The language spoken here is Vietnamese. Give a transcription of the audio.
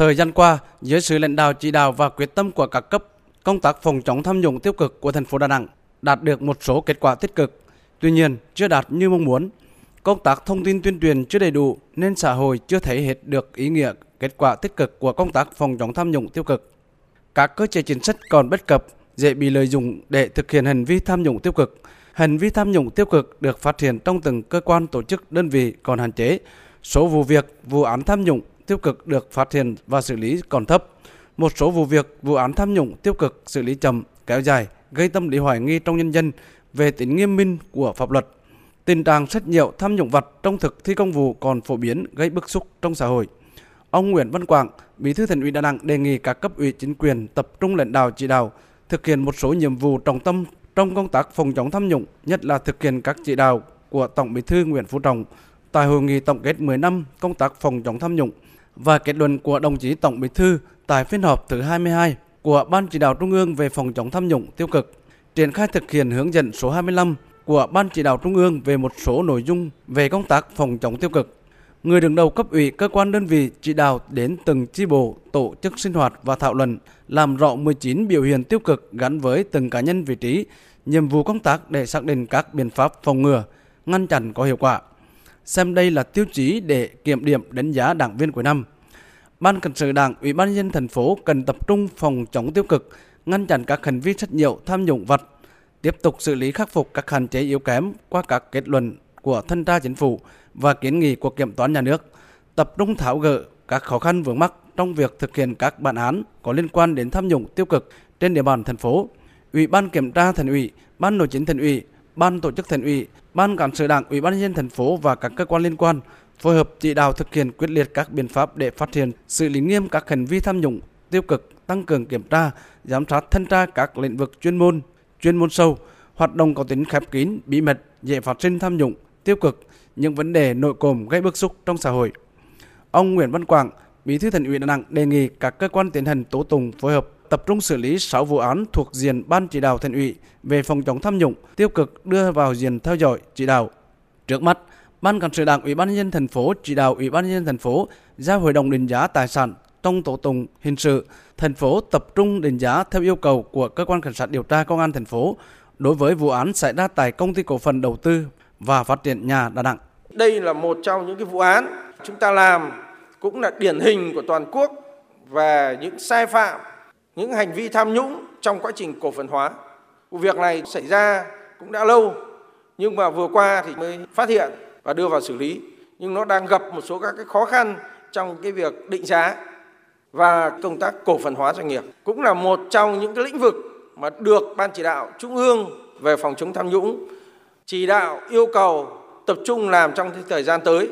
Thời gian qua, dưới sự lãnh đạo chỉ đạo và quyết tâm của các cấp, công tác phòng chống tham nhũng tiêu cực của thành phố Đà Nẵng đạt được một số kết quả tích cực. Tuy nhiên, chưa đạt như mong muốn. Công tác thông tin tuyên truyền chưa đầy đủ nên xã hội chưa thấy hết được ý nghĩa kết quả tích cực của công tác phòng chống tham nhũng tiêu cực. Các cơ chế chính sách còn bất cập, dễ bị lợi dụng để thực hiện hành vi tham nhũng tiêu cực. Hành vi tham nhũng tiêu cực được phát hiện trong từng cơ quan tổ chức đơn vị còn hạn chế. Số vụ việc, vụ án tham nhũng tiêu cực được phát hiện và xử lý còn thấp. Một số vụ việc, vụ án tham nhũng tiêu cực xử lý chậm, kéo dài, gây tâm lý hoài nghi trong nhân dân về tính nghiêm minh của pháp luật. Tình trạng sách nhiều tham nhũng vật trong thực thi công vụ còn phổ biến gây bức xúc trong xã hội. Ông Nguyễn Văn Quảng, Bí thư Thành ủy Đà Nẵng đề nghị các cấp ủy chính quyền tập trung lãnh đạo chỉ đạo thực hiện một số nhiệm vụ trọng tâm trong công tác phòng chống tham nhũng, nhất là thực hiện các chỉ đạo của Tổng Bí thư Nguyễn Phú Trọng tại hội nghị tổng kết 10 năm công tác phòng chống tham nhũng và kết luận của đồng chí Tổng Bí thư tại phiên họp thứ 22 của Ban chỉ đạo Trung ương về phòng chống tham nhũng tiêu cực, triển khai thực hiện hướng dẫn số 25 của Ban chỉ đạo Trung ương về một số nội dung về công tác phòng chống tiêu cực. Người đứng đầu cấp ủy cơ quan đơn vị chỉ đạo đến từng chi bộ tổ chức sinh hoạt và thảo luận làm rõ 19 biểu hiện tiêu cực gắn với từng cá nhân vị trí, nhiệm vụ công tác để xác định các biện pháp phòng ngừa, ngăn chặn có hiệu quả. Xem đây là tiêu chí để kiểm điểm đánh giá đảng viên cuối năm. Ban cán sự Đảng, Ủy ban nhân dân thành phố cần tập trung phòng chống tiêu cực, ngăn chặn các hành vi sách nhiễu tham nhũng vật, tiếp tục xử lý khắc phục các hạn chế yếu kém qua các kết luận của thanh tra chính phủ và kiến nghị của kiểm toán nhà nước, tập trung tháo gỡ các khó khăn vướng mắc trong việc thực hiện các bản án có liên quan đến tham nhũng tiêu cực trên địa bàn thành phố. Ủy ban kiểm tra thành ủy, ban nội chính thành ủy, ban tổ chức thành ủy, ban cán sự đảng, ủy ban nhân dân thành phố và các cơ quan liên quan phối hợp chỉ đạo thực hiện quyết liệt các biện pháp để phát hiện, xử lý nghiêm các hành vi tham nhũng tiêu cực, tăng cường kiểm tra, giám sát thanh tra các lĩnh vực chuyên môn, chuyên môn sâu, hoạt động có tính khép kín, bí mật, dễ phát sinh tham nhũng, tiêu cực, những vấn đề nội cồm gây bức xúc trong xã hội. Ông Nguyễn Văn Quảng, Bí thư Thành ủy Đà Nẵng đề nghị các cơ quan tiến hành tố tụng phối hợp tập trung xử lý 6 vụ án thuộc diện Ban chỉ đạo Thành ủy về phòng chống tham nhũng tiêu cực đưa vào diện theo dõi chỉ đạo. Trước mắt, Ban cán sự Đảng Ủy ban nhân dân thành phố chỉ đạo Ủy ban nhân dân thành phố giao hội đồng định giá tài sản trong tố tụng hình sự, thành phố tập trung định giá theo yêu cầu của cơ quan cảnh sát điều tra công an thành phố đối với vụ án xảy ra tại công ty cổ phần đầu tư và phát triển nhà Đà Nẵng. Đây là một trong những cái vụ án chúng ta làm cũng là điển hình của toàn quốc và những sai phạm, những hành vi tham nhũng trong quá trình cổ phần hóa. Vụ việc này xảy ra cũng đã lâu, nhưng mà vừa qua thì mới phát hiện và đưa vào xử lý. Nhưng nó đang gặp một số các cái khó khăn trong cái việc định giá và công tác cổ phần hóa doanh nghiệp. Cũng là một trong những cái lĩnh vực mà được ban chỉ đạo trung ương về phòng chống tham nhũng chỉ đạo yêu cầu tập trung làm trong thời gian tới.